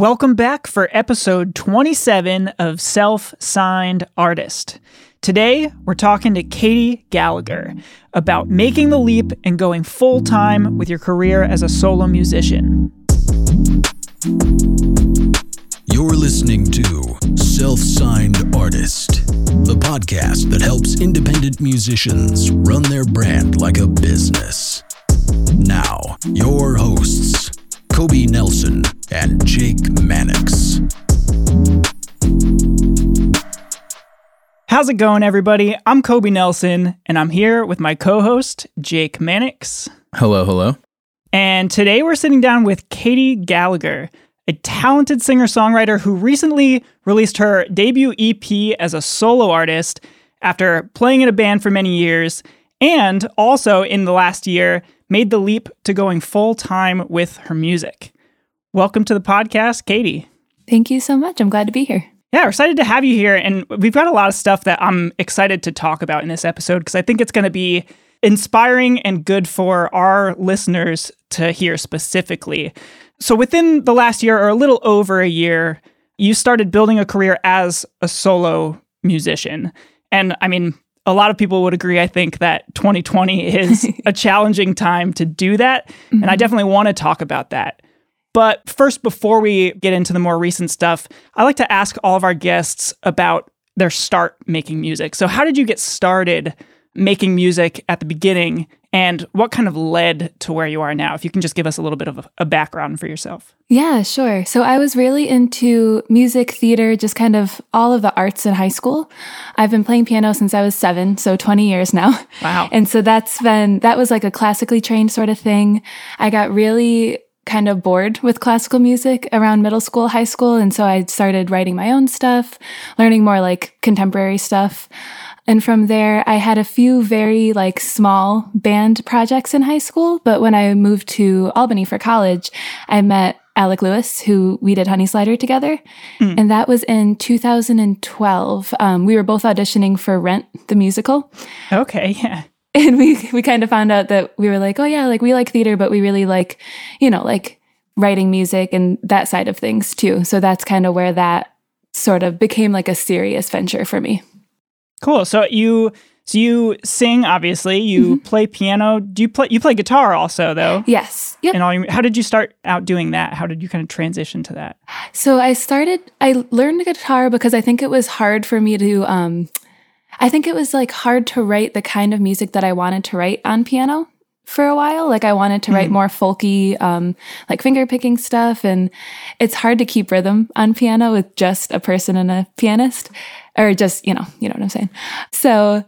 Welcome back for episode 27 of Self Signed Artist. Today, we're talking to Katie Gallagher about making the leap and going full time with your career as a solo musician. You're listening to Self Signed Artist, the podcast that helps independent musicians run their brand like a business. Now, your hosts, Kobe Nelson and Jake Mannix. How's it going, everybody? I'm Kobe Nelson, and I'm here with my co host, Jake Mannix. Hello, hello. And today we're sitting down with Katie Gallagher, a talented singer songwriter who recently released her debut EP as a solo artist after playing in a band for many years, and also in the last year made the leap to going full time with her music. Welcome to the podcast, Katie. Thank you so much. I'm glad to be here. Yeah, we're excited to have you here. And we've got a lot of stuff that I'm excited to talk about in this episode because I think it's going to be inspiring and good for our listeners to hear specifically. So, within the last year or a little over a year, you started building a career as a solo musician. And I mean, a lot of people would agree, I think, that 2020 is a challenging time to do that. Mm-hmm. And I definitely want to talk about that. But first, before we get into the more recent stuff, I like to ask all of our guests about their start making music. So, how did you get started making music at the beginning, and what kind of led to where you are now? If you can just give us a little bit of a background for yourself. Yeah, sure. So, I was really into music, theater, just kind of all of the arts in high school. I've been playing piano since I was seven, so 20 years now. Wow. And so that's been, that was like a classically trained sort of thing. I got really kind of bored with classical music around middle school, high school. And so I started writing my own stuff, learning more like contemporary stuff. And from there, I had a few very like small band projects in high school. But when I moved to Albany for college, I met Alec Lewis, who we did Honey Slider together. Mm. And that was in 2012. Um, we were both auditioning for Rent, the musical. Okay, yeah. and we we kind of found out that we were like, oh yeah, like we like theater, but we really like, you know, like writing music and that side of things too. So that's kind of where that sort of became like a serious venture for me. Cool. So you so you sing obviously, you mm-hmm. play piano. Do you play you play guitar also though? Yes. Yep. And all you, how did you start out doing that? How did you kind of transition to that? So I started I learned guitar because I think it was hard for me to um I think it was like hard to write the kind of music that I wanted to write on piano for a while. Like I wanted to write hmm. more folky, um, like finger picking stuff. And it's hard to keep rhythm on piano with just a person and a pianist or just, you know, you know what I'm saying? So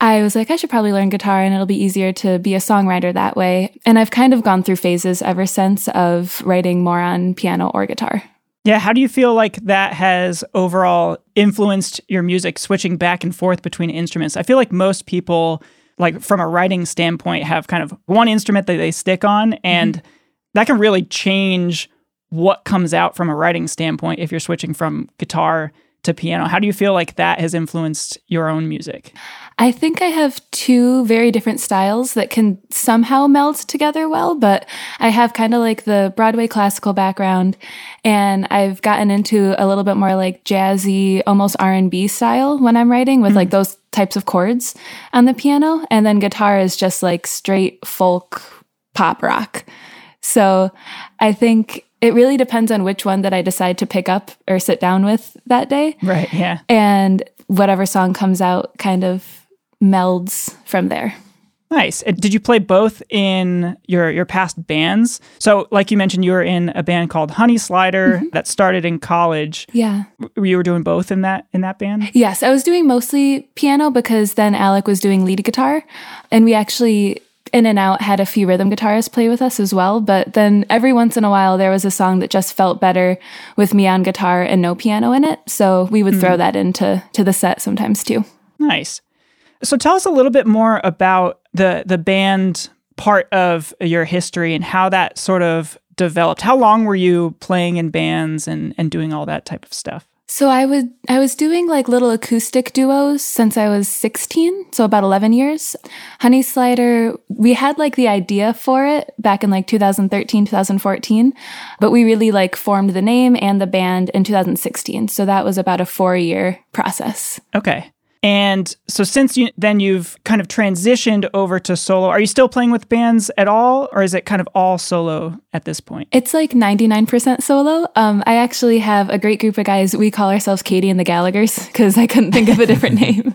I was like, I should probably learn guitar and it'll be easier to be a songwriter that way. And I've kind of gone through phases ever since of writing more on piano or guitar. Yeah, how do you feel like that has overall influenced your music switching back and forth between instruments? I feel like most people like from a writing standpoint have kind of one instrument that they stick on and mm-hmm. that can really change what comes out from a writing standpoint if you're switching from guitar to piano. How do you feel like that has influenced your own music? I think I have two very different styles that can somehow meld together well, but I have kind of like the Broadway classical background and I've gotten into a little bit more like jazzy, almost R&B style when I'm writing with mm-hmm. like those types of chords on the piano and then guitar is just like straight folk pop rock. So, I think it really depends on which one that I decide to pick up or sit down with that day. Right, yeah. And whatever song comes out kind of melds from there. Nice. Did you play both in your your past bands? So, like you mentioned, you were in a band called Honey Slider mm-hmm. that started in college. Yeah. You were doing both in that in that band. Yes, I was doing mostly piano because then Alec was doing lead guitar, and we actually in and out had a few rhythm guitarists play with us as well. But then every once in a while, there was a song that just felt better with me on guitar and no piano in it. So we would mm. throw that into to the set sometimes too. Nice. So tell us a little bit more about the the band part of your history and how that sort of developed. How long were you playing in bands and and doing all that type of stuff? So I would I was doing like little acoustic duos since I was 16, so about 11 years. Honey Slider, we had like the idea for it back in like 2013, 2014, but we really like formed the name and the band in 2016. So that was about a 4-year process. Okay. And so since you then you've kind of transitioned over to solo, are you still playing with bands at all or is it kind of all solo at this point? It's like 99% solo. Um, I actually have a great group of guys. We call ourselves Katie and the Gallaghers because I couldn't think of a different name.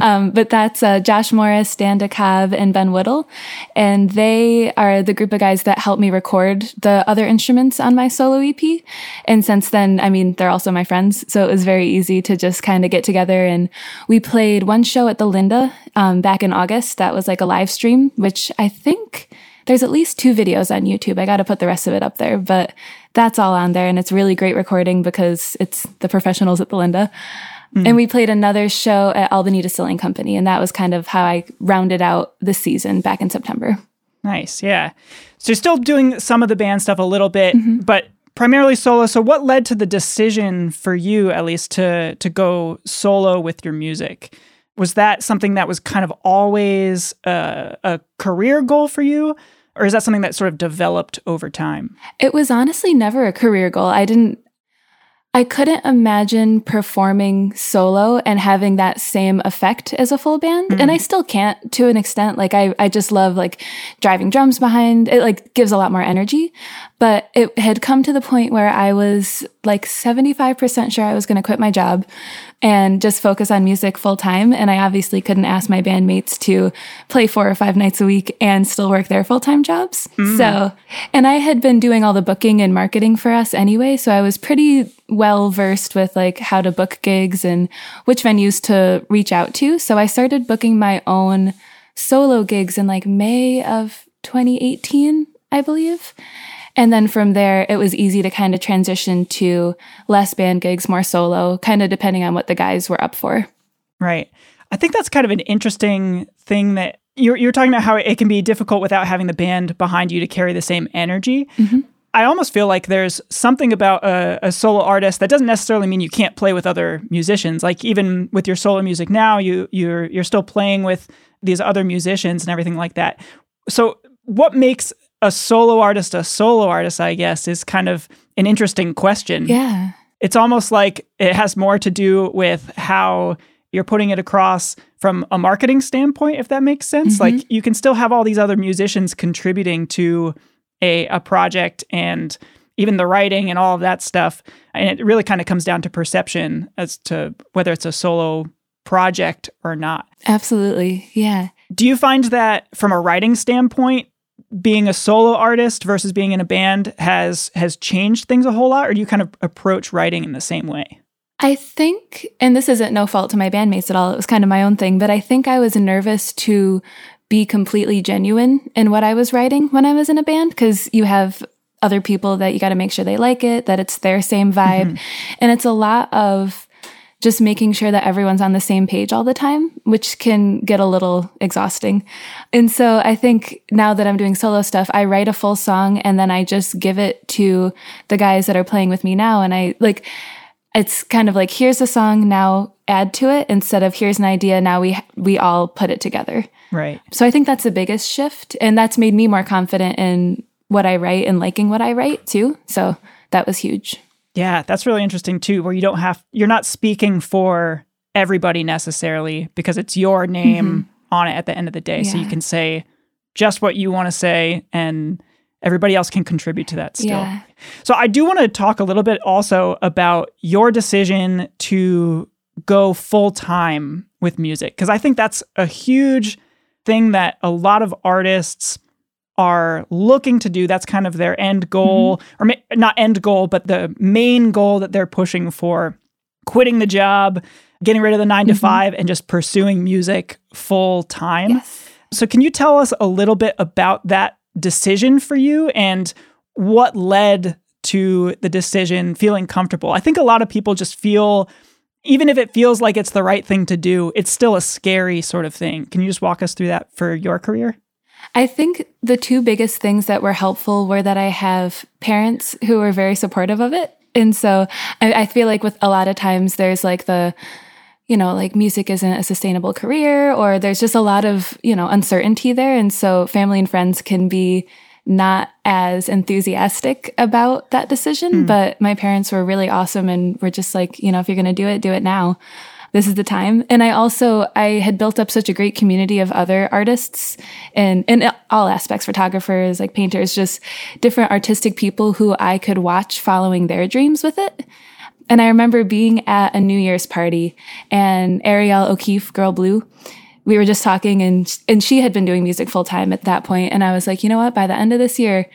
Um, but that's uh, Josh Morris, Dan DeKalb, and Ben Whittle. And they are the group of guys that help me record the other instruments on my solo EP. And since then, I mean, they're also my friends. So it was very easy to just kind of get together and we played one show at the Linda um, back in August. That was like a live stream, which I think there's at least two videos on YouTube. I got to put the rest of it up there, but that's all on there. And it's really great recording because it's the professionals at the Linda. Mm. And we played another show at Albany Distilling Company. And that was kind of how I rounded out the season back in September. Nice. Yeah. So you're still doing some of the band stuff a little bit, mm-hmm. but primarily solo. So what led to the decision for you at least to to go solo with your music? Was that something that was kind of always a, a career goal for you? Or is that something that sort of developed over time? It was honestly never a career goal. I didn't I couldn't imagine performing solo and having that same effect as a full band. Mm-hmm. And I still can't to an extent. Like I, I just love like driving drums behind it like gives a lot more energy. But it had come to the point where I was like 75% sure I was going to quit my job and just focus on music full time. And I obviously couldn't ask my bandmates to play four or five nights a week and still work their full time jobs. Mm. So, and I had been doing all the booking and marketing for us anyway. So I was pretty well versed with like how to book gigs and which venues to reach out to. So I started booking my own solo gigs in like May of 2018, I believe. And then from there, it was easy to kind of transition to less band gigs, more solo, kind of depending on what the guys were up for. Right. I think that's kind of an interesting thing that you're, you're talking about how it can be difficult without having the band behind you to carry the same energy. Mm-hmm. I almost feel like there's something about a, a, solo artist that doesn't necessarily mean you can't play with other musicians. Like even with your solo music now, you you're you're still playing with these other musicians and everything like that. So what makes a solo artist a solo artist, I guess, is kind of an interesting question. Yeah. It's almost like it has more to do with how you're putting it across from a marketing standpoint, if that makes sense. Mm-hmm. Like you can still have all these other musicians contributing to a, a project and even the writing and all of that stuff. And it really kind of comes down to perception as to whether it's a solo project or not. Absolutely. Yeah. Do you find that from a writing standpoint, being a solo artist versus being in a band has has changed things a whole lot or do you kind of approach writing in the same way i think and this isn't no fault to my bandmates at all it was kind of my own thing but i think i was nervous to be completely genuine in what i was writing when i was in a band because you have other people that you got to make sure they like it that it's their same vibe mm-hmm. and it's a lot of just making sure that everyone's on the same page all the time, which can get a little exhausting. And so I think now that I'm doing solo stuff, I write a full song and then I just give it to the guys that are playing with me now. And I like, it's kind of like, here's a song, now add to it instead of here's an idea, now we, we all put it together. Right. So I think that's the biggest shift. And that's made me more confident in what I write and liking what I write too. So that was huge. Yeah, that's really interesting too, where you don't have, you're not speaking for everybody necessarily because it's your name mm-hmm. on it at the end of the day. Yeah. So you can say just what you want to say and everybody else can contribute to that still. Yeah. So I do want to talk a little bit also about your decision to go full time with music because I think that's a huge thing that a lot of artists are looking to do. That's kind of their end goal, mm-hmm. or ma- not end goal, but the main goal that they're pushing for quitting the job, getting rid of the 9 mm-hmm. to five, and just pursuing music full time. Yes. So, can you tell us a little bit about that decision for you and what led to the decision feeling comfortable? I think a lot of people just feel. Even if it feels like it's the right thing to do, it's still a scary sort of thing. Can you just walk us through that for your career? I think the two biggest things that were helpful were that I have parents who were very supportive of it. And so I, I feel like with a lot of times there's like the, you know, like music isn't a sustainable career, or there's just a lot of, you know, uncertainty there. And so family and friends can be not as enthusiastic about that decision. Mm. But my parents were really awesome and were just like, you know, if you're going to do it, do it now. This is the time. And I also, I had built up such a great community of other artists and in all aspects, photographers, like painters, just different artistic people who I could watch following their dreams with it. And I remember being at a New Year's party and Arielle O'Keefe, Girl Blue, we were just talking and and she had been doing music full time at that point and I was like, "You know what? By the end of this year,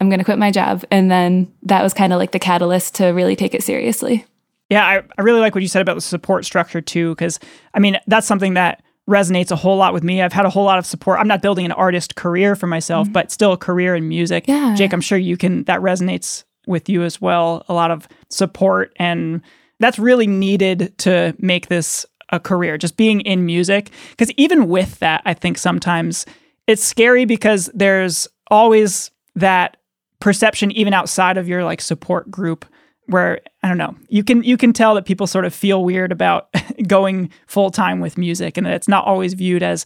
I'm going to quit my job." And then that was kind of like the catalyst to really take it seriously. Yeah, I, I really like what you said about the support structure too cuz I mean, that's something that resonates a whole lot with me. I've had a whole lot of support. I'm not building an artist career for myself, mm-hmm. but still a career in music. Yeah. Jake, I'm sure you can that resonates with you as well. A lot of support and that's really needed to make this a career, just being in music. Because even with that, I think sometimes it's scary because there's always that perception, even outside of your like support group, where I don't know, you can you can tell that people sort of feel weird about going full time with music, and that it's not always viewed as,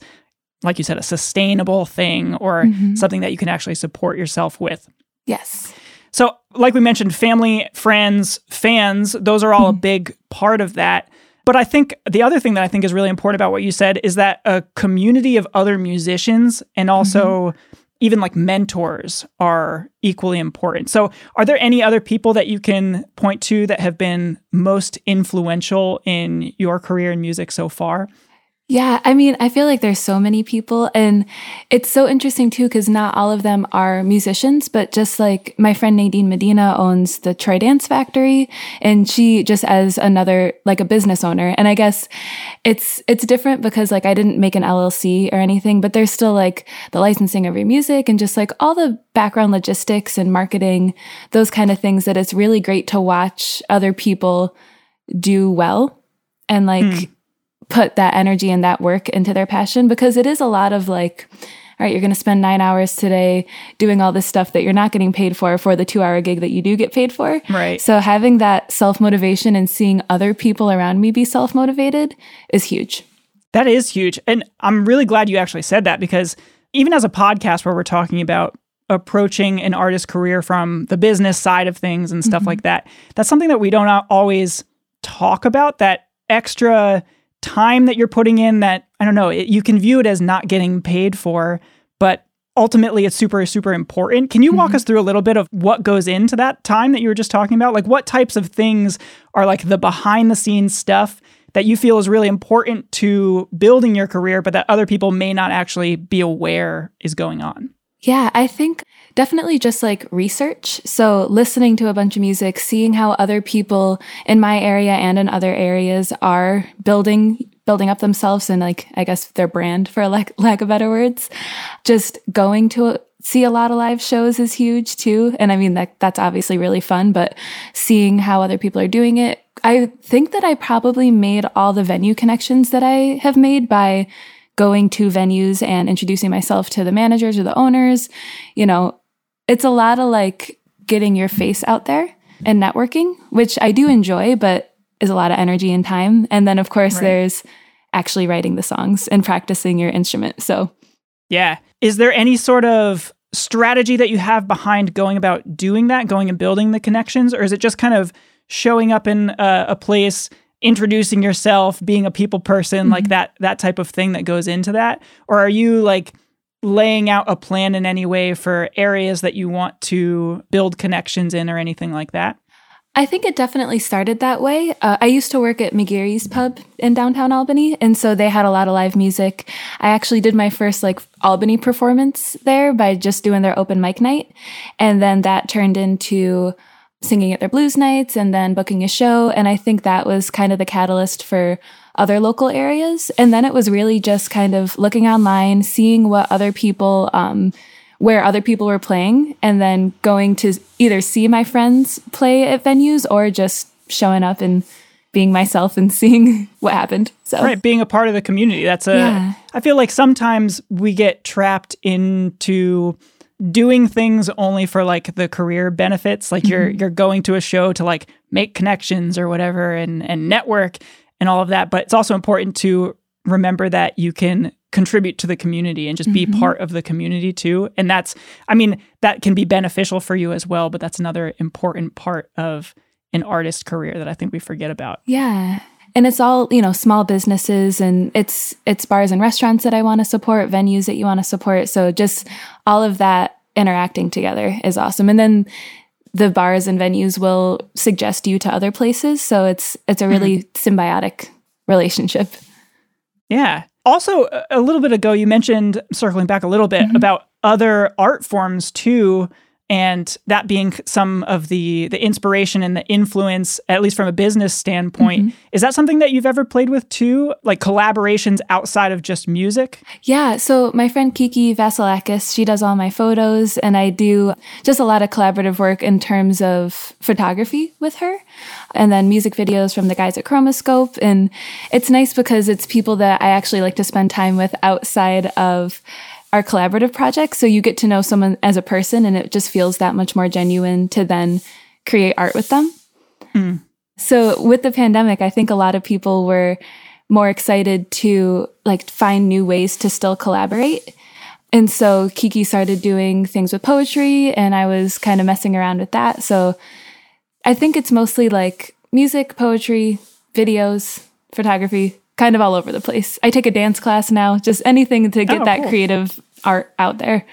like you said, a sustainable thing or mm-hmm. something that you can actually support yourself with. Yes. So, like we mentioned, family, friends, fans, those are all mm-hmm. a big part of that. But I think the other thing that I think is really important about what you said is that a community of other musicians and also mm-hmm. even like mentors are equally important. So, are there any other people that you can point to that have been most influential in your career in music so far? Yeah, I mean, I feel like there's so many people, and it's so interesting too because not all of them are musicians, but just like my friend Nadine Medina owns the Troy Dance Factory, and she just as another like a business owner. And I guess it's it's different because like I didn't make an LLC or anything, but there's still like the licensing of your music and just like all the background logistics and marketing, those kind of things that it's really great to watch other people do well and like. Mm put that energy and that work into their passion because it is a lot of like, all right, you're going to spend nine hours today doing all this stuff that you're not getting paid for for the two hour gig that you do get paid for. Right. So having that self motivation and seeing other people around me be self motivated is huge. That is huge. And I'm really glad you actually said that because even as a podcast where we're talking about approaching an artist career from the business side of things and stuff mm-hmm. like that, that's something that we don't always talk about that extra time that you're putting in that I don't know, it, you can view it as not getting paid for, but ultimately it's super super important. Can you walk mm-hmm. us through a little bit of what goes into that time that you were just talking about? Like what types of things are like the behind the scenes stuff that you feel is really important to building your career but that other people may not actually be aware is going on? Yeah, I think definitely just like research. So listening to a bunch of music, seeing how other people in my area and in other areas are building building up themselves and like I guess their brand for lack, lack of better words. Just going to see a lot of live shows is huge too. And I mean that that's obviously really fun, but seeing how other people are doing it, I think that I probably made all the venue connections that I have made by going to venues and introducing myself to the managers or the owners. You know, it's a lot of like getting your face out there and networking, which I do enjoy, but is a lot of energy and time. And then, of course, right. there's actually writing the songs and practicing your instrument. So, yeah. Is there any sort of strategy that you have behind going about doing that, going and building the connections? Or is it just kind of showing up in a, a place introducing yourself, being a people person, mm-hmm. like that that type of thing that goes into that? Or are you like laying out a plan in any way for areas that you want to build connections in or anything like that? I think it definitely started that way. Uh, I used to work at McGeary's Pub in downtown Albany, and so they had a lot of live music. I actually did my first like Albany performance there by just doing their open mic night, and then that turned into singing at their blues nights and then booking a show. And I think that was kind of the catalyst for other local areas. And then it was really just kind of looking online, seeing what other people, um, where other people were playing, and then going to either see my friends play at venues or just showing up and being myself and seeing what happened. So right, being a part of the community. That's a. Yeah. I feel like sometimes we get trapped into doing things only for like the career benefits like mm-hmm. you're you're going to a show to like make connections or whatever and and network and all of that. But it's also important to remember that you can contribute to the community and just mm-hmm. be part of the community too. And that's, I mean, that can be beneficial for you as well, but that's another important part of an artist career that I think we forget about. Yeah. And it's all, you know, small businesses and it's it's bars and restaurants that I want to support, venues that you want to support. So just all of that interacting together is awesome. And then the bars and venues will suggest you to other places, so it's it's a really mm-hmm. symbiotic relationship. Yeah. Also, a little bit ago, you mentioned circling back a little bit mm-hmm. about other art forms too and that being some of the the inspiration and the influence at least from a business standpoint mm-hmm. is that something that you've ever played with too? Like collaborations outside of just music? Yeah so my friend kiki vasilakis she does all my photos and i do just a lot of collaborative work in terms of photography with her and then music videos from the guys at chromoscope. And it's nice because it's people that i actually like to spend time with outside of our collaborative projects. So you get to know someone as a person and it just feels that much more genuine to then create art with them. Mm. So with the pandemic, I think a lot of people were more excited to like find new ways to still collaborate. And so Kiki started doing things with poetry and I was kind of messing around with that. So I think it's mostly like music, poetry, videos, photography, kind of all over the place. I take a dance class now, just anything to get oh, that cool. creative art out there.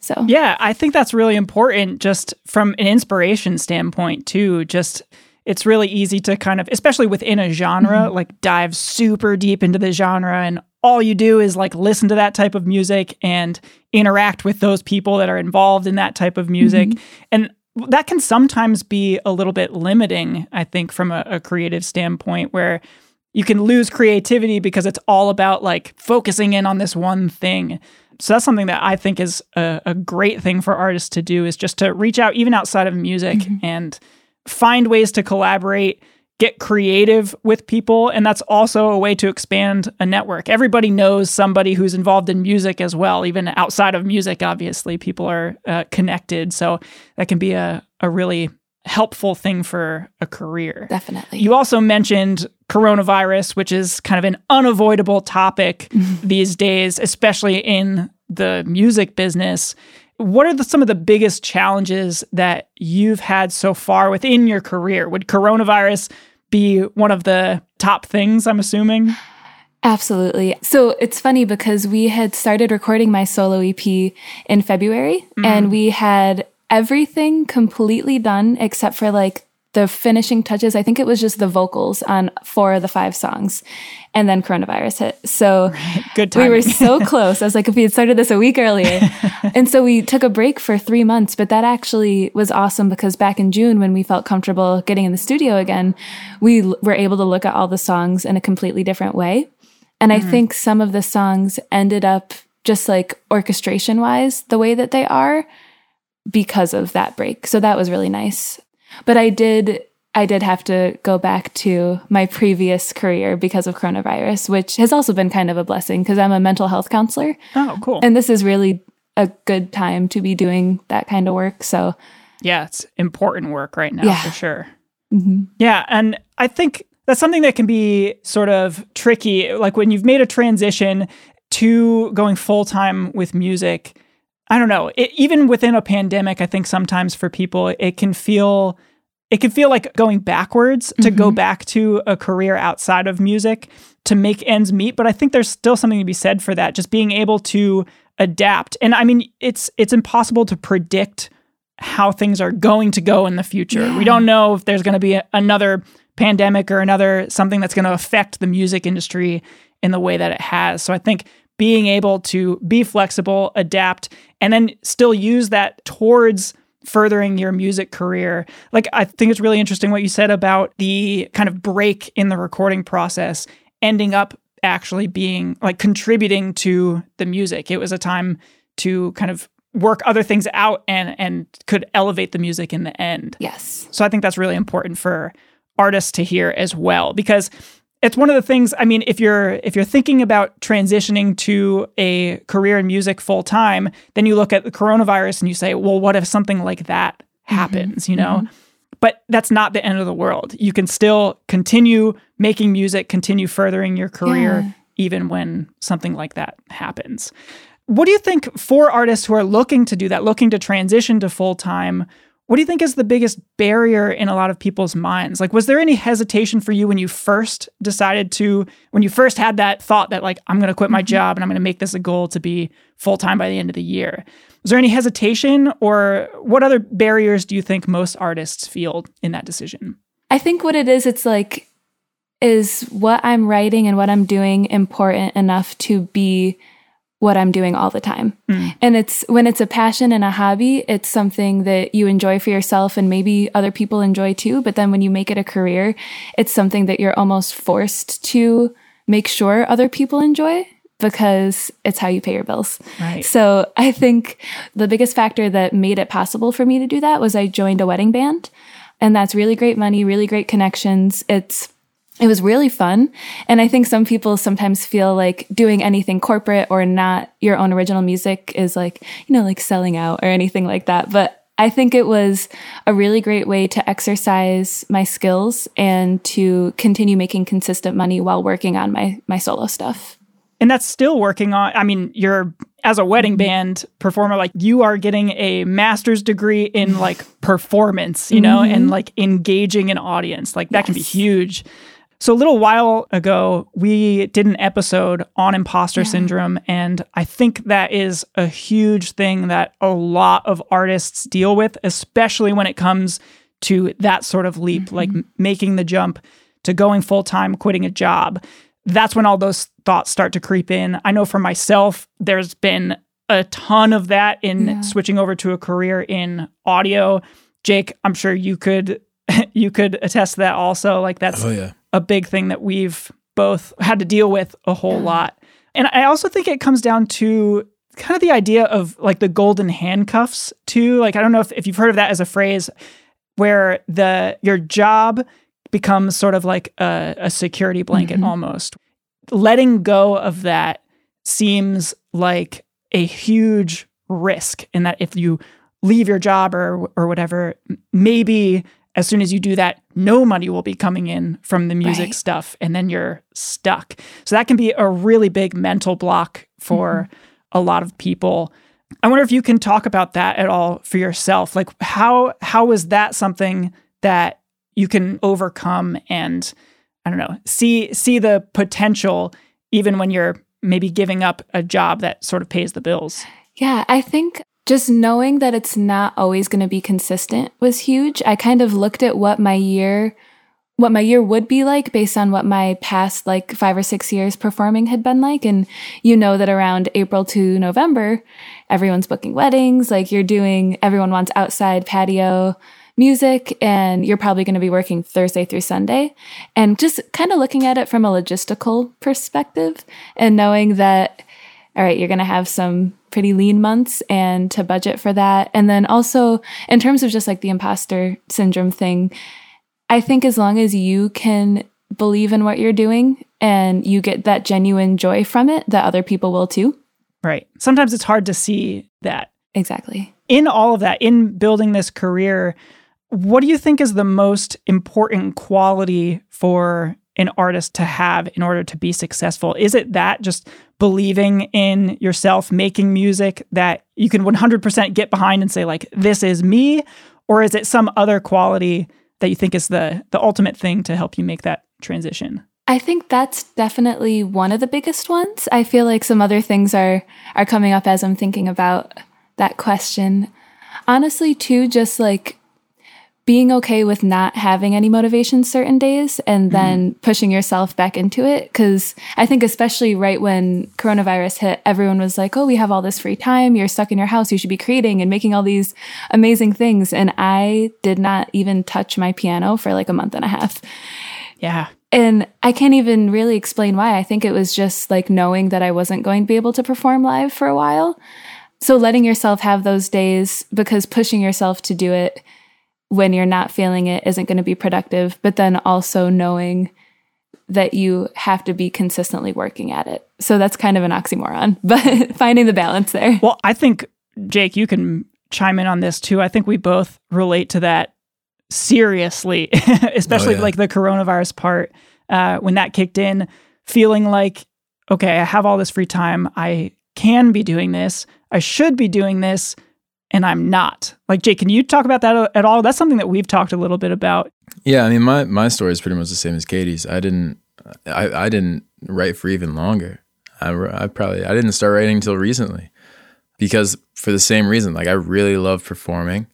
So, yeah, I think that's really important just from an inspiration standpoint, too. Just it's really easy to kind of, especially within a genre, mm-hmm. like dive super deep into the genre and all you do is like listen to that type of music and interact with those people that are involved in that type of music. Mm-hmm. And that can sometimes be a little bit limiting, I think, from a, a creative standpoint, where you can lose creativity because it's all about like focusing in on this one thing. So that's something that I think is a, a great thing for artists to do is just to reach out even outside of music mm-hmm. and find ways to collaborate, get creative with people, and that's also a way to expand a network. Everybody knows somebody who's involved in music as well, even outside of music. Obviously, people are uh, connected, so that can be a a really helpful thing for a career. Definitely. You also mentioned coronavirus, which is kind of an unavoidable topic mm-hmm. these days, especially in the music business. What are the, some of the biggest challenges that you've had so far within your career? Would coronavirus be one of the top things, I'm assuming? Absolutely. So it's funny because we had started recording my solo EP in February mm. and we had everything completely done except for like the finishing touches. I think it was just the vocals on four of the five songs. And then coronavirus hit. So good timing. we were so close. I was like, if we had started this a week earlier. and so we took a break for three months, but that actually was awesome because back in June, when we felt comfortable getting in the studio again, we l- were able to look at all the songs in a completely different way. And mm-hmm. I think some of the songs ended up just like orchestration wise, the way that they are because of that break. So that was really nice. But I did I did have to go back to my previous career because of coronavirus, which has also been kind of a blessing because I'm a mental health counselor. Oh, cool. And this is really a good time to be doing that kind of work. So, yeah, it's important work right now yeah. for sure. Mm-hmm. Yeah. And I think that's something that can be sort of tricky. Like when you've made a transition to going full time with music, I don't know. It, even within a pandemic, I think sometimes for people it can feel it can feel like going backwards to mm-hmm. go back to a career outside of music to make ends meet, but I think there's still something to be said for that. Just being able to adapt. And I mean, it's it's impossible to predict how things are going to go in the future. Yeah. We don't know if there's going to be a, another pandemic or another something that's going to affect the music industry in the way that it has. So I think being able to be flexible, adapt, and then still use that towards furthering your music career. Like, I think it's really interesting what you said about the kind of break in the recording process ending up actually being like contributing to the music. It was a time to kind of work other things out and and could elevate the music in the end. Yes. So I think that's really important for artists to hear as well because it's one of the things i mean if you're if you're thinking about transitioning to a career in music full time then you look at the coronavirus and you say well what if something like that mm-hmm. happens mm-hmm. you know mm-hmm. But that's not the end of the world. You can still continue making music, continue furthering your career, Yeah. even when something like that happens. What do you think for artists who are looking to do that, looking to transition to full time? What do you think is the biggest barrier in a lot of people's minds? Like, was there any hesitation for you when you first decided to, when you first had that thought that, like, I'm going to quit my mm-hmm. job and I'm going to make this a goal to be full time by the end of the year? Was there any hesitation, or what other barriers do you think most artists feel in that decision? I think what it is, it's like, is what I'm writing and what I'm doing important enough to be what I'm doing all the time. Mm. And it's when it's a passion and a hobby, it's something that you enjoy for yourself and maybe other people enjoy too. But then when you make it a career, it's something that you're almost forced to make sure other people enjoy because it's how you pay your bills. Right. So I think the biggest factor that made it possible for me to do that was I joined a wedding band. And that's really great money, really great connections. It's it was really fun. And I think some people sometimes feel like doing anything corporate or not your own original music is like, you know, like selling out or anything like that. But I think it was a really great way to exercise my skills and to continue making consistent money while working on my my solo stuff. And that's still working on. I mean, you're as a wedding mm-hmm. band performer, like you are getting a master's degree in like performance, you know, and mm-hmm. like engaging an audience. Like that can be huge. So a little while ago, we did an episode on imposter syndrome, and I think that is a huge thing that a lot of artists deal with, especially when it comes to that sort of leap, like mm-hmm. making the jump to going full time, quitting a job. That's when all those thoughts start to creep in. I know for myself, there's been a ton of that in Yeah. switching over to a career in audio. Jake, I'm sure you could you could attest to that also. Like that's Oh yeah. A big thing that we've both had to deal with a whole lot. And I also think it comes down to kind of the idea of like the golden handcuffs too. Like I don't know if, if you've heard of that as a phrase where the your job becomes sort of like a, a security blanket Mhm. almost. Letting go of that seems like a huge risk in that if you leave your job or or whatever, maybe as soon as you do that, no money will be coming in from the music Right. stuff, and then you're stuck. So that can be a really big mental block for mm-hmm. a lot of people. I wonder if you can talk about that at all for yourself. Like how how is that something that you can overcome and I don't know, see see the potential even when you're maybe giving up a job that sort of pays the bills. Yeah, I think just knowing that it's not always going to be consistent was huge. I kind of looked at what my year what my year would be like based on what my past like 5 or 6 years performing had been like and you know that around April to November everyone's booking weddings, like you're doing everyone wants outside patio music and you're probably going to be working Thursday through Sunday and just kind of looking at it from a logistical perspective and knowing that all right, you're going to have some pretty lean months and to budget for that. And then also, in terms of just like the imposter syndrome thing, I think as long as you can believe in what you're doing and you get that genuine joy from it, that other people will too. Right. Sometimes it's hard to see that. Exactly. In all of that, in building this career, what do you think is the most important quality for an artist to have in order to be successful? Is it that just believing in yourself, making music that you can 100% get behind and say like this is me or is it some other quality that you think is the the ultimate thing to help you make that transition? I think that's definitely one of the biggest ones. I feel like some other things are are coming up as I'm thinking about that question. Honestly, too, just like being okay with not having any motivation certain days and mm-hmm. then pushing yourself back into it. Cause I think, especially right when coronavirus hit, everyone was like, oh, we have all this free time. You're stuck in your house. You should be creating and making all these amazing things. And I did not even touch my piano for like a month and a half. Yeah. And I can't even really explain why. I think it was just like knowing that I wasn't going to be able to perform live for a while. So letting yourself have those days because pushing yourself to do it when you're not feeling it isn't going to be productive, but then also knowing that you have to be consistently working at it. So that's kind of an oxymoron, but finding the balance there. Well, I think Jake, you can chime in on this too. I think we both relate to that seriously, especially Oh, yeah. like the coronavirus part, uh, when that kicked in, feeling like, okay, I have all this free time. I can be doing this. I should be doing this. And I'm not. Like, Jake, can you talk about that at all? That's something that we've talked a little bit about. Yeah, I mean, my my story is pretty much the same as Katie's. I didn't, I, I didn't write for even longer. I, I probably I didn't start writing until recently, because for the same reason. Like I really love performing,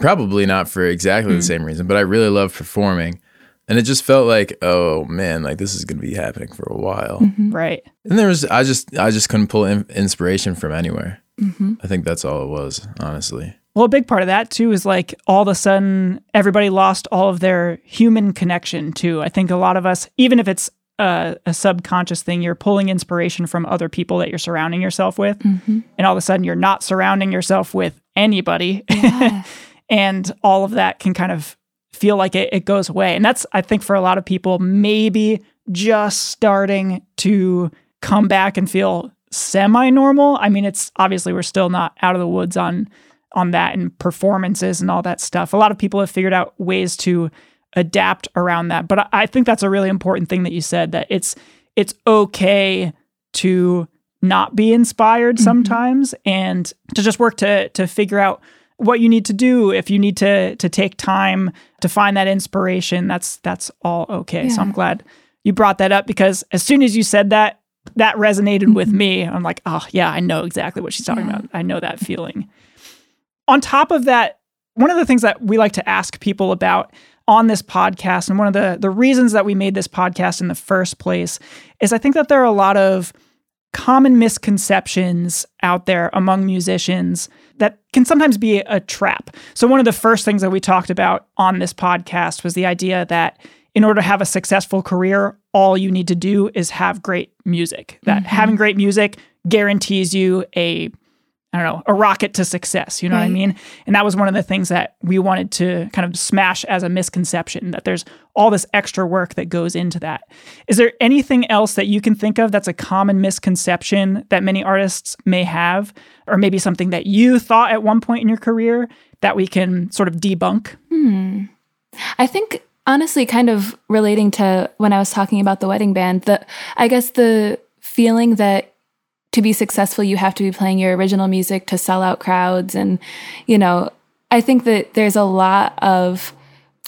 probably not for exactly the hmm. same reason, but I really love performing, and it just felt like, oh man, like this is gonna be happening for a while. Mm-hmm. Right. And there was I just I just couldn't pull in, inspiration from anywhere. Mm-hmm. I think that's all it was, honestly. Well, a big part of that too is like all of a sudden everybody lost all of their human connection too. I think a lot of us, even if it's a, a subconscious thing, you're pulling inspiration from other people that you're surrounding yourself with, mm-hmm. and all of a sudden you're not surrounding yourself with anybody, Yeah. and all of that can kind of feel like it, it goes away. And that's I think for a lot of people maybe just starting to come back and feel semi-normal. I mean, it's obviously we're still not out of the woods on on that and performances and all that stuff. A lot of people have figured out ways to adapt around that. But I- I think that's a really important thing that you said that it's it's okay to not be inspired mm-hmm. sometimes and to just work to to figure out what you need to do if you need to to take time to find that inspiration that's that's all okay. So i'm glad you brought that up because as soon as you said that that resonated with mm-hmm. me. I'm like oh yeah i know exactly what she's talking Yeah. about. I know that feeling. On top of that one of the things that we like to ask people about on this podcast and one of the the reasons that we made this podcast in the first place is i think that there are a lot of common misconceptions out there among musicians that can sometimes be a trap. So, one of the first things that we talked about on this podcast was the idea that in order to have a successful career, all you need to do is have great music. That mm-hmm. having great music guarantees you a I don't know, a rocket to success. You know what I mean? And that was one of the things that we wanted to kind of smash as a misconception that there's all this extra work that goes into that. Is there anything else that you can think of that's a common misconception that many artists may have, or maybe something that you thought at one point in your career that we can sort of debunk? Hmm. I think honestly, kind of relating to when I was talking about the wedding band, the I guess the feeling that to be successful you have to be playing your original music to sell out crowds. And you know, I think that there's a lot of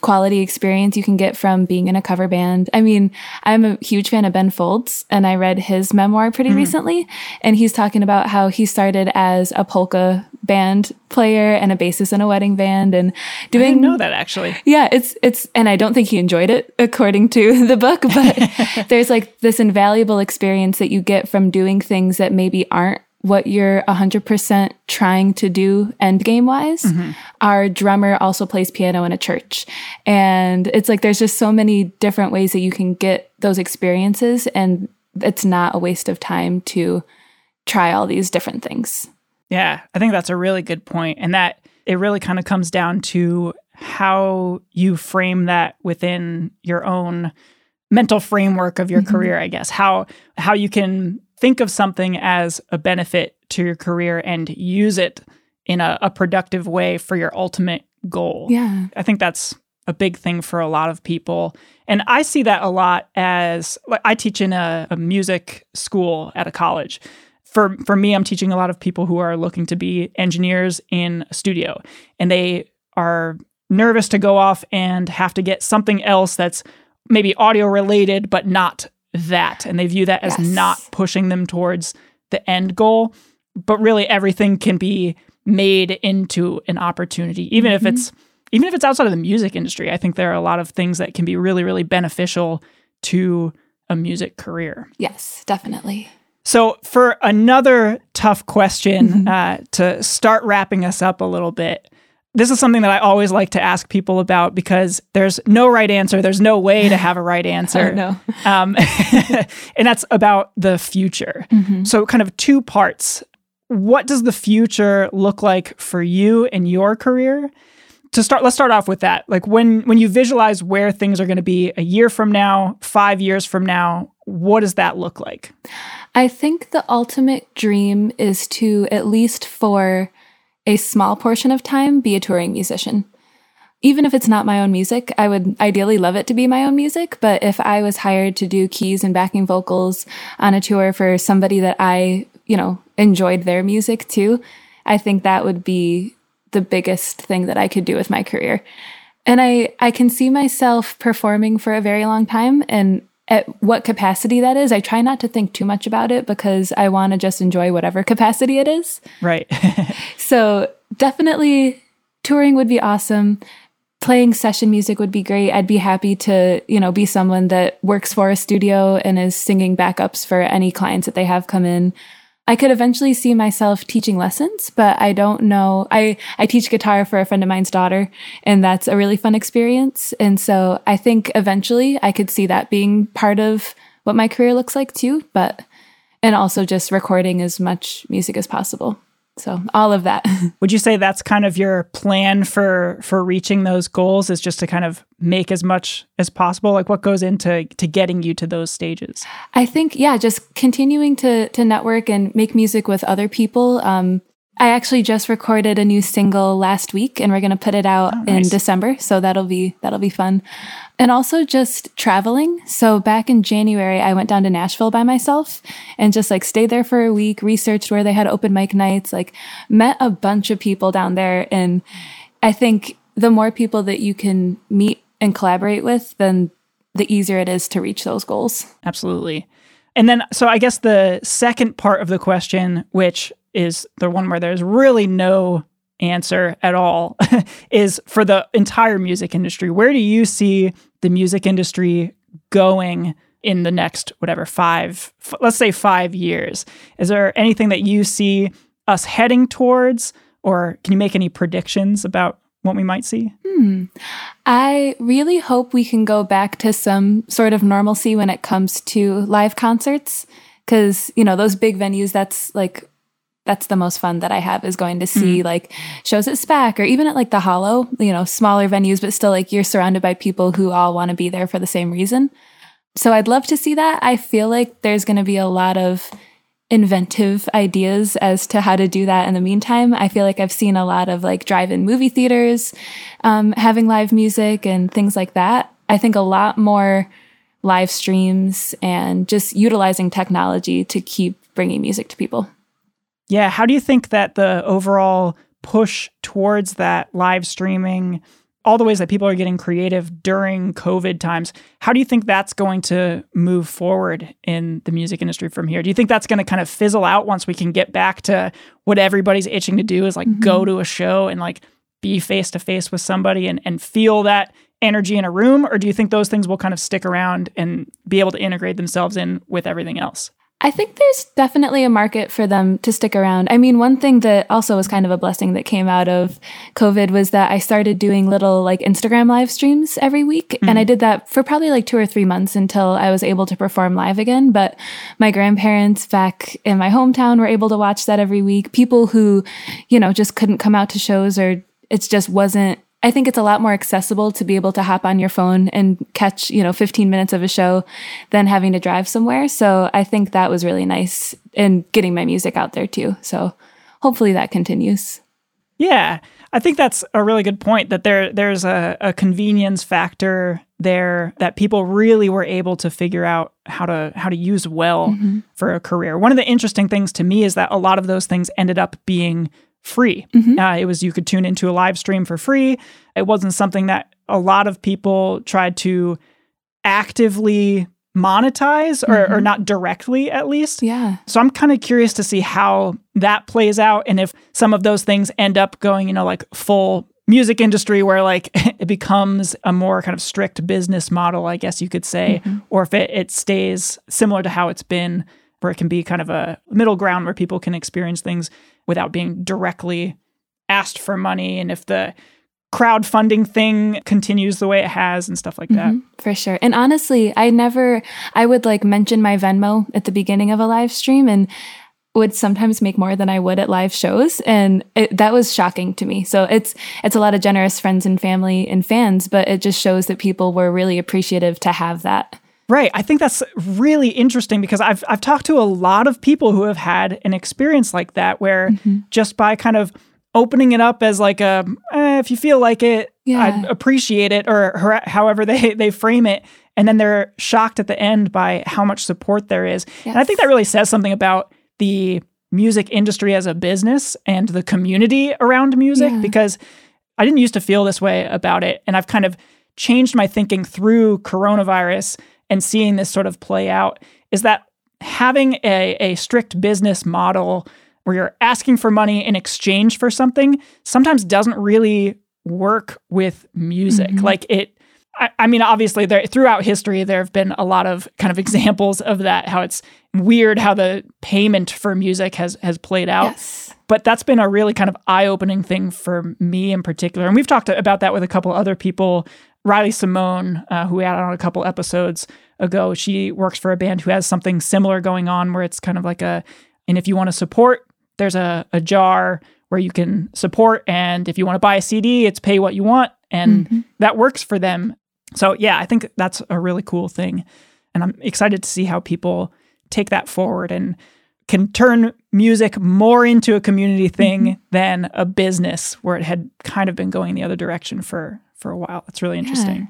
quality experience you can get from being in a cover band. I mean, I'm a huge fan of Ben Folds and I read his memoir pretty mm-hmm. recently and he's talking about how he started as a polka band player and a bassist in a wedding band and I doing didn't know that actually. yeah, it's it's and I don't think he enjoyed it according to the book, but there's like this invaluable experience that you get from doing things that maybe aren't what you're 100% trying to do end game wise. Mm-hmm. Our drummer also plays piano in a church. And it's like there's just so many different ways that you can get those experiences and it's not a waste of time to try all these different things. Yeah, I think that's a really good point, and that it really kind of comes down to how you frame that within your own mental framework of your mm-hmm. career. I guess how how you can think of something as a benefit to your career and use it in a, a productive way for your ultimate goal. Yeah. I think that's a big thing for a lot of people. And I see that a lot as like I teach in a, a music school at a college. For for me, I'm teaching a lot of people who are looking to be engineers in a studio. And they are nervous to go off and have to get something else that's maybe audio related, but not that. And they view that as Yes. not pushing them towards the end goal. But really everything can be made into an opportunity, even if it's even if it's outside of the music industry, I think there are a lot of things that can be really, really beneficial to a music career. Yes, definitely. So, for another tough question uh, to start wrapping us up a little bit, this is something that I always like to ask people about because there's no right answer. There's no way to have a right answer. no. Um, and that's about the future. So, kind of two parts. What does the future look like for you and your career? To start, let's start off with that. Like when when you visualize where things are going to be a year from now, five years from now, what does that look like? I think the ultimate dream is to, at least for a small portion of time, be a touring musician. even if it's not my own music, I would ideally love it to be my own music. But if I was hired to do keys and backing vocals on a tour for somebody that I, you know, enjoyed their music too, I think that would be the biggest thing that I could do with my career. And I, I can see myself performing for a very long time and at what capacity that is. I try not to think too much about it because I want to just enjoy whatever capacity it is. Right. so definitely touring would be awesome. Playing session music would be great. I'd be happy to, you know, be someone that works for a studio and is singing backups for any clients that they have come in. I could eventually see myself teaching lessons, but I don't know. I, I teach guitar for a friend of mine's daughter, and that's a really fun experience. And so I think eventually I could see that being part of what my career looks like too, but, and also just recording as much music as possible. So all of that. Would you say that's kind of your plan for for reaching those goals is just to kind of make as much as possible? Like what goes into to getting you to those stages? I think yeah, just continuing to to network and make music with other people. Um, I actually just recorded a new single last week and we're going to put it out oh, nice. in December, so that'll be that'll be fun. And also just traveling. So back in January, I went down to Nashville by myself and just like stayed there for a week, researched where they had open mic nights, like met a bunch of people down there and I think the more people that you can meet and collaborate with, then the easier it is to reach those goals. Absolutely. And then, so I guess the second part of the question, which is the one where there's really no answer at all, is for the entire music industry. Where do you see the music industry going in the next, whatever, five, f- let's say five years? Is there anything that you see us heading towards, or can you make any predictions about what we might see? Hmm. I really hope we can go back to some sort of normalcy when it comes to live concerts. Cause, you know, those big venues, that's like that's the most fun that I have is going to see mm-hmm. like shows at SPAC or even at like the Hollow, you know, smaller venues, but still like you're surrounded by people who all want to be there for the same reason. So I'd love to see that. I feel like there's going to be a lot of inventive ideas as to how to do that in the meantime. I feel like I've seen a lot of like drive in movie theaters um, having live music and things like that. I think a lot more live streams and just utilizing technology to keep bringing music to people. Yeah. How do you think that the overall push towards that live streaming, all the ways that people are getting creative during COVID times, how do you think that's going to move forward in the music industry from here? Do you think that's going to kind of fizzle out once we can get back to what everybody's itching to do is like mm-hmm. go to a show and like be face to face with somebody and, and feel that energy in a room? Or do you think those things will kind of stick around and be able to integrate themselves in with everything else? I think there's definitely a market for them to stick around. I mean, one thing that also was kind of a blessing that came out of COVID was that I started doing little like Instagram live streams every week. Mm-hmm. And I did that for probably like two or three months until I was able to perform live again. But my grandparents back in my hometown were able to watch that every week. People who, you know, just couldn't come out to shows or it just wasn't I think it's a lot more accessible to be able to hop on your phone and catch, you know, 15 minutes of a show than having to drive somewhere. So I think that was really nice in getting my music out there too. So hopefully that continues. Yeah. I think that's a really good point that there there's a, a convenience factor there that people really were able to figure out how to how to use well mm-hmm. for a career. One of the interesting things to me is that a lot of those things ended up being free. Mm-hmm. Uh, it was you could tune into a live stream for free. It wasn't something that a lot of people tried to actively monetize or, mm-hmm. or not directly at least. Yeah. So I'm kind of curious to see how that plays out and if some of those things end up going, you know, like full music industry where like it becomes a more kind of strict business model, I guess you could say, mm-hmm. or if it, it stays similar to how it's been where it can be kind of a middle ground where people can experience things without being directly asked for money and if the crowdfunding thing continues the way it has and stuff like that. Mm-hmm, for sure. And honestly, I never I would like mention my Venmo at the beginning of a live stream and would sometimes make more than I would at live shows and it, that was shocking to me. So it's it's a lot of generous friends and family and fans, but it just shows that people were really appreciative to have that. Right. I think that's really interesting because I've I've talked to a lot of people who have had an experience like that where mm-hmm. just by kind of opening it up as like a eh, if you feel like it Yeah. I appreciate it or however they they frame it and then they're shocked at the end by how much support there is. And I think that really says something about the music industry as a business and the community around music Yeah. because I didn't used to feel this way about it and I've kind of changed my thinking through coronavirus and seeing this sort of play out is that having a, a strict business model where you're asking for money in exchange for something sometimes doesn't really work with music. Mhm. Like it, I, I mean, obviously, there throughout history there have been a lot of kind of examples of that. How it's weird how the payment for music has has played out. Yes. But that's been a really kind of eye opening thing for me in particular, and we've talked about that with a couple other people. Riley Simone, uh, who we had on a couple episodes ago, she works for a band who has something similar going on, where it's kind of like a, and if you want to support, there's a, a jar where you can support, and if you want to buy a CD, it's pay what you want, and Mhm. that works for them. So yeah, I think that's a really cool thing, and I'm excited to see how people take that forward and can turn music more into a community thing than a business where it had kind of been going the other direction for for a while. That's really interesting.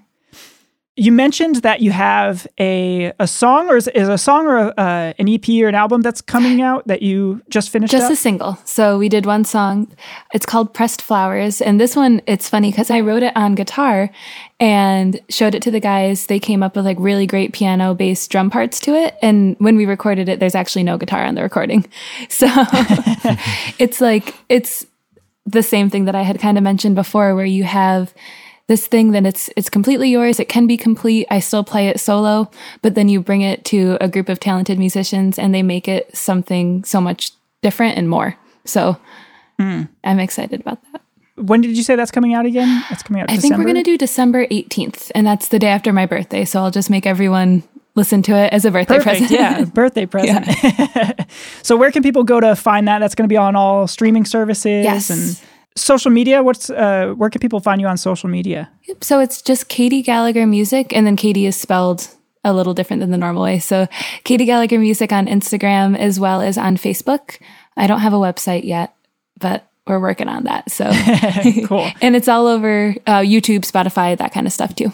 You mentioned that you have a a song, or is, is a song or a, uh, an EP or an album that's coming out that you just finished Just up? a single. So we did one song. It's called Pressed Flowers. And this one, it's funny because I wrote it on guitar and showed it to the guys. They came up with like really great piano based drum parts to it. And when we recorded it, there's actually no guitar on the recording. So it's like, it's the same thing that I had kind of mentioned before, where you have this thing that it's it's completely yours. It can be complete. I still play it solo, but then you bring it to a group of talented musicians and they make it something so much different and more. So hmm. I'm excited about that. when did you say that's coming out again? That's coming out. I think we're going to do December 18th, and that's the day after my birthday. So I'll just make everyone listen to it as a birthday Perfect. present. Yeah, birthday present. so where can people go to find that? That's going to be on all streaming services Yes. and social media. What's uh, where can people find you on social media? Yep, So it's just Caity Gallagher Music, and then Caity is spelled a little different than the normal way. So Caity Gallagher Music on Instagram as well as on Facebook. I don't have a website yet, but we're working on that. So Cool. and it's all over uh, YouTube, Spotify, that kind of stuff too.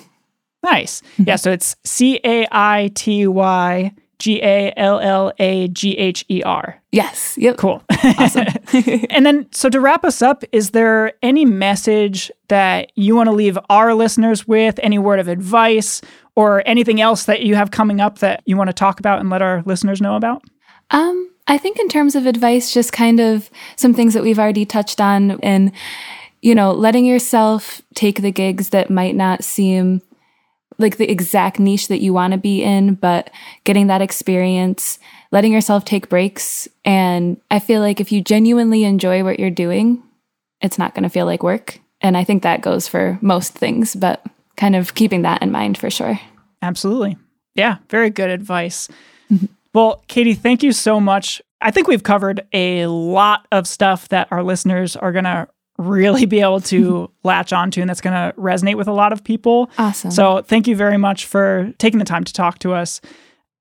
Nice. Yeah. So it's C A I T Y G A L L A G H E R. Yes. Yep. Cool. Awesome. and then, so to wrap us up, is there any message that you want to leave our listeners with? Any word of advice or anything else that you have coming up that you want to talk about and let our listeners know about? Um, I think in terms of advice, just kind of some things that we've already touched on and, you know, letting yourself take the gigs that might not seem like the exact niche that you want to be in, but getting that experience, letting yourself take breaks. And I feel like if you genuinely enjoy what you're doing, it's not going to feel like work. And I think that goes for most things, but kind of keeping that in mind for sure. Absolutely. Yeah, very good advice. Mm-hmm. Well, Caity, thank you so much. I think we've covered a lot of stuff that our listeners are going to really be able to latch onto and that's going to resonate with a lot of people. Awesome. So, thank you very much for taking the time to talk to us.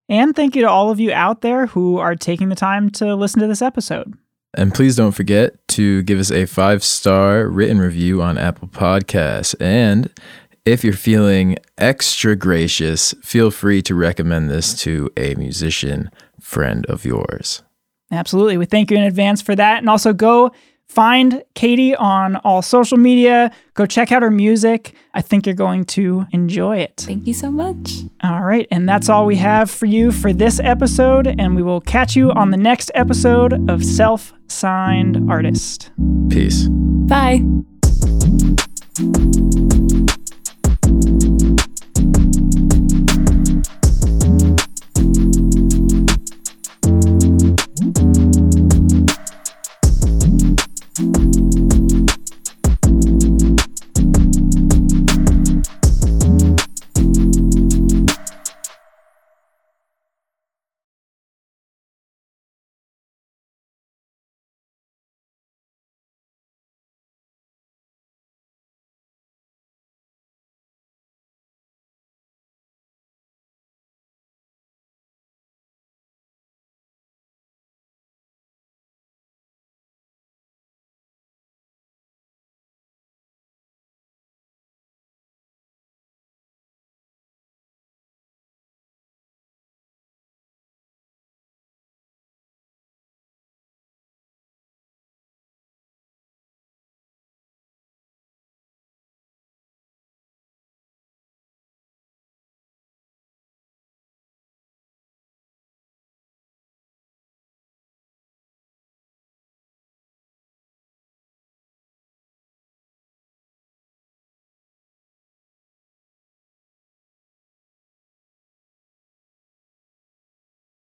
And thank you to all of you out there who are taking the time to listen to this episode. And please don't forget to give us a five star written review on Apple Podcasts. And if you're feeling extra gracious, feel free to recommend this to a musician friend of yours. Absolutely. We thank you in advance for that. And also go find Caity on all social media. Go check out her music. I think you're going to enjoy it. Thank you so much. All right. And that's all we have for you for this episode. And we will catch you on the next episode of Self Signed Artist. Peace. Bye.